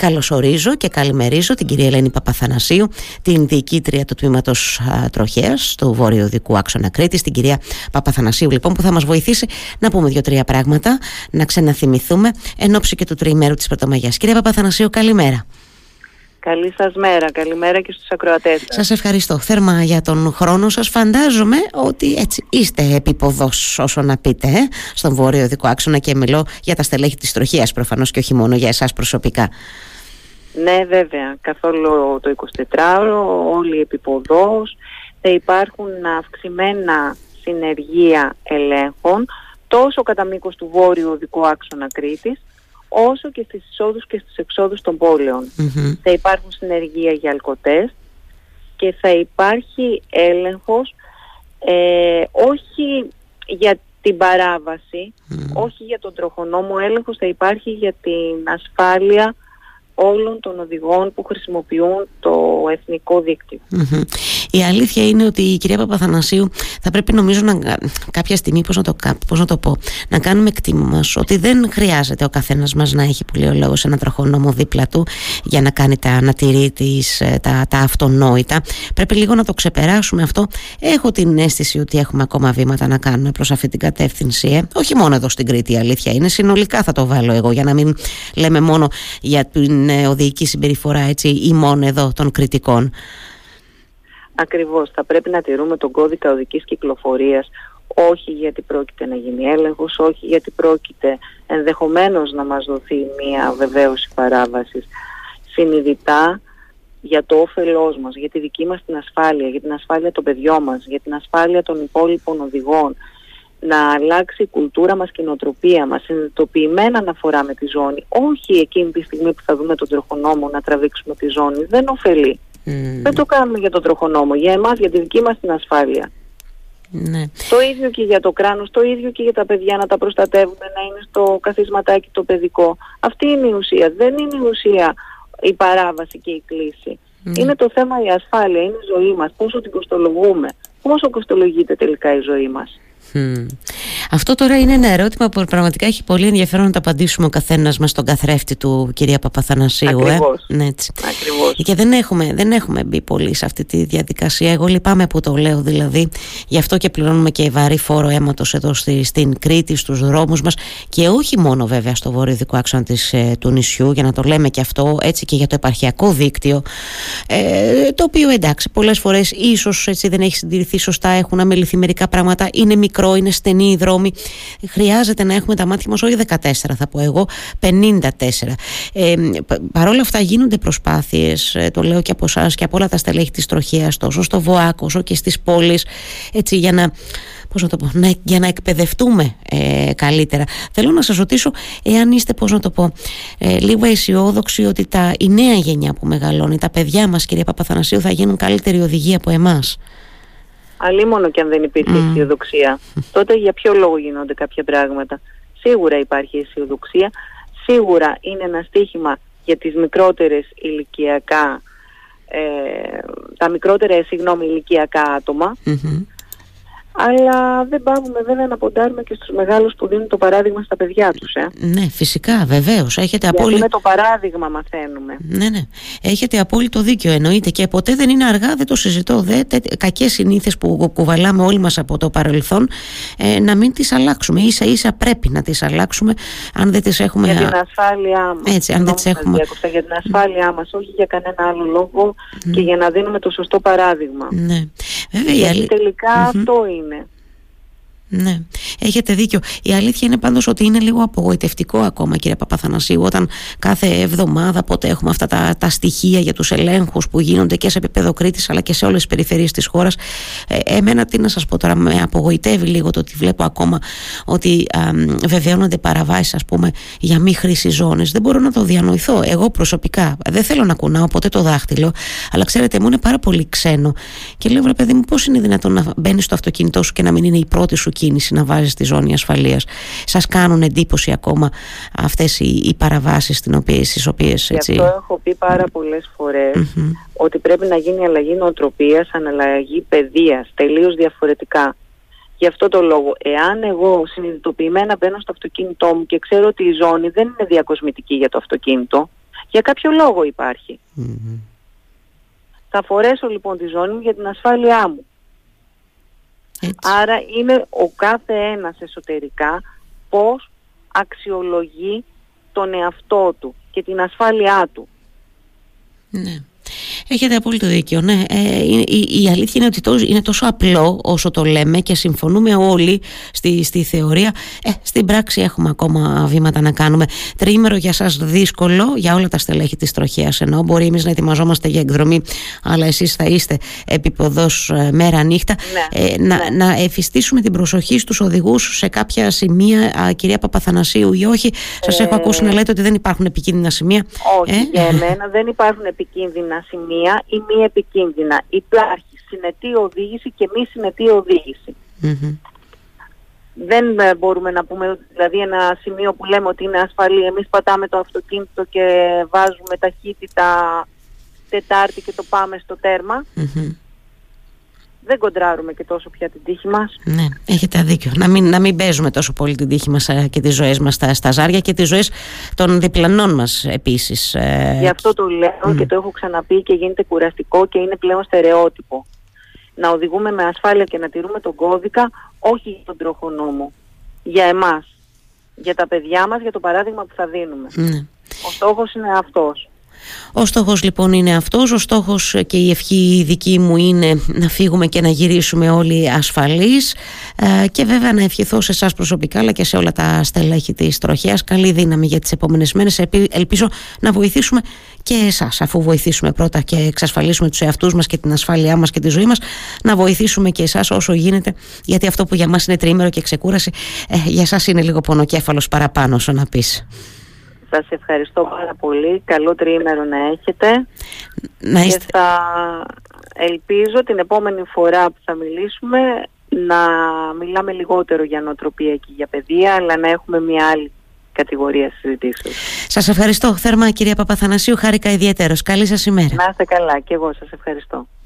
καλωσορίζω και καλημερίζω την κυρία Ελένη Παπαθανασίου, την διοικήτρια του τμήματος Τροχέας του Βόρειο Δικού Άξονα Κρήτη, την κυρία Παπαθανασίου, λοιπόν, που θα μας βοηθήσει να πούμε δύο-τρία πράγματα, να ξαναθυμηθούμε εν ώψη και του τριημέρου της Πρωτομαγιάς. Κυρία Παπαθανασίου, καλημέρα. Καλή σας μέρα, καλημέρα και στους ακροατές σας. Σας ευχαριστώ θερμά για τον χρόνο σας. Φαντάζομαι ότι έτσι είστε επίποδος όσο να πείτε ε, στον βόρειο δικό άξονα και μιλώ για τα στελέχη της τροχίας προφανώς και όχι μόνο για εσάς προσωπικά. Ναι βέβαια, καθόλου το 24ωρο, όλοι επίποδος. Θα υπάρχουν αυξημένα συνεργεία ελέγχων τόσο κατά μήκος του βόρειου οδικού άξονα Κρήτης όσο και στις εισόδους και στις εξόδους των πολεων Θα υπάρχουν συνεργεία για αλκοτές και θα υπάρχει έλεγχος ε, όχι για την παράβαση, όχι για τον τροχονόμο, έλεγχος θα υπάρχει για την ασφάλεια όλων των οδηγών που χρησιμοποιούν το εθνικό Η αλήθεια είναι ότι η κυρία Παπαθανασίου θα πρέπει νομίζω να, κάποια στιγμή, πώς να, το, πώς να το πω, να κάνουμε εκτίμημα μας ότι δεν χρειάζεται ο καθένας μας να έχει που λέει ο λόγος ένα τροχονόμο δίπλα του για να κάνει τα, να τηρεί τις, ε, τα, τα αυτονόητα. Πρέπει λίγο να το ξεπεράσουμε αυτό. Έχω την αίσθηση ότι έχουμε ακόμα βήματα να κάνουμε προς αυτή την κατεύθυνση. Ε. Όχι μόνο εδώ στην Κρήτη η αλήθεια είναι, συνολικά θα το βάλω εγώ για να μην λέμε μόνο για την οδηγική συμπεριφορά έτσι, ή μόνο εδώ των κριτικών; Ακριβώς. Θα πρέπει να τηρούμε τον κώδικα οδικής κυκλοφορίας όχι γιατί πρόκειται να γίνει έλεγχος, όχι γιατί πρόκειται ενδεχομένως να μας δοθεί μια βεβαίωση παράβασης συνειδητά για το όφελός μας, για τη δική μας την ασφάλεια, για την ασφάλεια των παιδιών μας, για την ασφάλεια των υπόλοιπων οδηγών, να αλλάξει η κουλτούρα μας και η νοοτροπία μας, συνειδητοποιημένα αναφορά με τη ζώνη, όχι εκείνη τη στιγμή που θα δούμε τον τροχονόμο να τραβήξουμε τη ζώνη, δεν ωφελεί. Δεν το κάνουμε για τον τροχονόμο, για εμάς, για τη δική μας την ασφάλεια. Ναι. Το ίδιο και για το κράνος, το ίδιο και για τα παιδιά να τα προστατεύουμε, να είναι στο καθισματάκι το παιδικό. Αυτή είναι η ουσία. Δεν είναι η ουσία η παράβαση και η κλίση. Είναι το θέμα η ασφάλεια, είναι η ζωή μας, πόσο την κοστολογούμε, πόσο κοστολογείται τελικά η ζωή μας. 嗯，Αυτό τώρα είναι ένα ερώτημα που πραγματικά έχει πολύ ενδιαφέρον να το απαντήσουμε ο καθένας μας στον καθρέφτη του, κυρία Παπαθανασίου. Ακριβώς. Ε; Ναι, έτσι. Και δεν έχουμε, δεν έχουμε μπει πολύ σε αυτή τη διαδικασία. Εγώ λυπάμαι που το λέω δηλαδή. Γι' αυτό και πληρώνουμε και βαρύ φόρο αίματος εδώ στη, στην Κρήτη, στους δρόμους μας. Και όχι μόνο βέβαια στο βορειοδικό άξονα της, ε, του νησιού, για να το λέμε και αυτό, έτσι και για το επαρχιακό δίκτυο. Ε, το οποίο εντάξει, πολλές φορές ίσως δεν έχει συντηρηθεί σωστά, έχουν αμεληθεί μερικά πράγματα, είναι μικρό, είναι στενή η δρόμη χρειάζεται να έχουμε τα μάτια μας όχι 14 θα πω εγώ 54 ε, παρόλα αυτά γίνονται προσπάθειες ε, το λέω και από εσάς και από όλα τα στελέχη της τροχίας τόσο στο ΒΟΑΚ όσο και στις πόλεις έτσι για να πώς να το πω, να, για να εκπαιδευτούμε ε, καλύτερα. Θέλω να σας ρωτήσω εάν είστε, πώς να το πω, ε, λίγο αισιόδοξοι ότι τα, η νέα γενιά που μεγαλώνει, τα παιδιά μας κυρία Παπαθανασίου θα γίνουν καλύτερη οδηγία από εμάς; Αλλήμωνο και αν δεν υπήρχε mm. αισιοδοξία. Τότε για ποιο λόγο γίνονται κάποια πράγματα. Σίγουρα υπάρχει αισιοδοξία, σίγουρα είναι ένα στίχημα για τις μικρότερες ηλικιακά, ε, τα μικρότερα συγγνώμη ηλικιακά αλλά δεν πάμε, δεν αναποντάρουμε και στους μεγάλους που δίνουν το παράδειγμα στα παιδιά τους. Ε. Ναι, φυσικά, βεβαίως. Έχετε Γιατί απόλυ... με το παράδειγμα μαθαίνουμε. Ναι, ναι. Έχετε απόλυτο δίκιο, εννοείται. Και ποτέ δεν είναι αργά, δεν το συζητώ. Δε, τε, κακές συνήθειες που κουβαλάμε όλοι μας από το παρελθόν, ε, να μην τις αλλάξουμε. Ίσα ίσα πρέπει να τις αλλάξουμε, αν δεν τις έχουμε... Για την ασφάλειά μας. Έτσι, αν δεν τις έχουμε... για την ασφάλειά μας, όχι για κανένα άλλο λόγο και για να δίνουμε το σωστό παράδειγμα. Ναι. Βέβαια, Γιατί τελικά αυτό είναι ναι, έχετε δίκιο. Η αλήθεια είναι πάντως ότι είναι λίγο απογοητευτικό ακόμα κύριε Παπαθανασίου όταν κάθε εβδομάδα πότε έχουμε αυτά τα, τα στοιχεία για τους ελέγχους που γίνονται και σε επίπεδο Κρήτης αλλά και σε όλες τις περιφερειές της χώρας. Ε, εμένα τι να σας πω τώρα, με απογοητεύει λίγο το ότι βλέπω ακόμα ότι α, βεβαιώνονται παραβάσεις ας πούμε για μη χρήση ζώνης. Δεν μπορώ να το διανοηθώ. Εγώ προσωπικά δεν θέλω να κουνάω ποτέ το δάχτυλο αλλά ξέρετε μου είναι πάρα πολύ ξένο και λέω βρε παιδί μου πώς είναι δυνατόν να μπαίνεις στο αυτοκίνητό σου και να μην είναι η πρώτη σου κίνηση να βάζεις στη ζώνη ασφαλείας. Σας κάνουν εντύπωση ακόμα αυτές οι, οι παραβάσεις στις οποίες, στις οποίες έτσι... Γι' αυτό έχω πει πάρα πολλές ότι πρέπει να γίνει αλλαγή νοοτροπίας, αναλλαγή παιδείας, τελείως διαφορετικά. Γι' αυτό το λόγο, εάν εγώ συνειδητοποιημένα μπαίνω στο αυτοκίνητό μου και ξέρω ότι η ζώνη δεν είναι διακοσμητική για το αυτοκίνητο, Για κάποιο λόγο Θα φορέσω λοιπόν τη ζώνη μου για την ασφάλειά μου. Άρα είναι ο κάθε ένας εσωτερικά πώς αξιολογεί τον εαυτό του και την ασφάλειά του. Ναι. Έχετε απόλυτο δίκιο. Ναι. Ε, η, η, αλήθεια είναι ότι είναι τόσο απλό όσο το λέμε και συμφωνούμε όλοι στη, στη θεωρία. Ε, στην πράξη έχουμε ακόμα βήματα να κάνουμε. Τριήμερο για σας δύσκολο, για όλα τα στελέχη της τροχέας ενώ μπορεί εμείς να ετοιμαζόμαστε για εκδρομή, αλλά εσείς θα είστε επίποδος ε, μέρα νύχτα. Ναι, ε, να, ναι. να εφιστήσουμε την προσοχή στους οδηγούς σε κάποια σημεία, α, κυρία Παπαθανασίου ή όχι. Σας έχω ακούσει να λέτε ότι δεν υπάρχουν επικίνδυνα σημεία. Όχι, ε; για εμένα δεν υπάρχουν επικίνδυνα σημεία ή μη επικίνδυνα. Υπάρχει συνετή οδήγηση και μη συνετή Δεν ε, μπορούμε να πούμε δηλαδή ένα σημείο που λέμε ότι είναι ασφαλή. Εμείς πατάμε το αυτοκίνητο και βάζουμε ταχύτητα Τετάρτη και το πάμε στο τερμα δεν κοντράρουμε και τόσο πια την τύχη μας. Ναι, έχετε δίκιο. Να μην, να μην παίζουμε τόσο πολύ την τύχη μας ε, και τις ζωές μας στα, στα ζάρια και τις ζωές των διπλανών μας επίσης. Ε, Γι' αυτό το λέω και το έχω ξαναπεί και γίνεται κουραστικό και είναι πλέον στερεότυπο. Να οδηγούμε με ασφάλεια και να τηρούμε τον κώδικα, όχι για τον τροχονόμο. Για εμάς. Για τα παιδιά μας, για το παράδειγμα που θα δίνουμε. Ναι. Ο στόχος είναι αυτός. Ο στόχος λοιπόν είναι αυτός, ο στόχος και η ευχή δική μου είναι να φύγουμε και να γυρίσουμε όλοι ασφαλείς. Ε, και βέβαια να ευχηθώ σε εσάς προσωπικά αλλά και σε όλα τα στελέχη της τροχέας. Καλή δύναμη για τις επόμενες μέρες. Ελπίζω να βοηθήσουμε και εσάς αφού βοηθήσουμε πρώτα και εξασφαλίσουμε τους εαυτούς μας και την ασφάλειά μας και τη ζωή μας να βοηθήσουμε και εσάς όσο γίνεται γιατί αυτό που για μας είναι τρίμερο και ξεκούραση ε, για εσάς είναι λίγο πονοκέφαλος παραπάνω όσο να πεις. Σας ευχαριστώ πάρα πολύ. Καλό τριήμερο να έχετε. Να είστε... Και θα ελπίζω την επόμενη φορά που θα μιλήσουμε να μιλάμε λιγότερο για νοοτροπία και για παιδεία, αλλά να έχουμε μια άλλη κατηγορία συζητήσεων. Σας ευχαριστώ θερμά κυρία Παπαθανασίου. Χάρηκα ιδιαίτερος. Καλή σας ημέρα. Να είστε καλά και εγώ σας ευχαριστώ.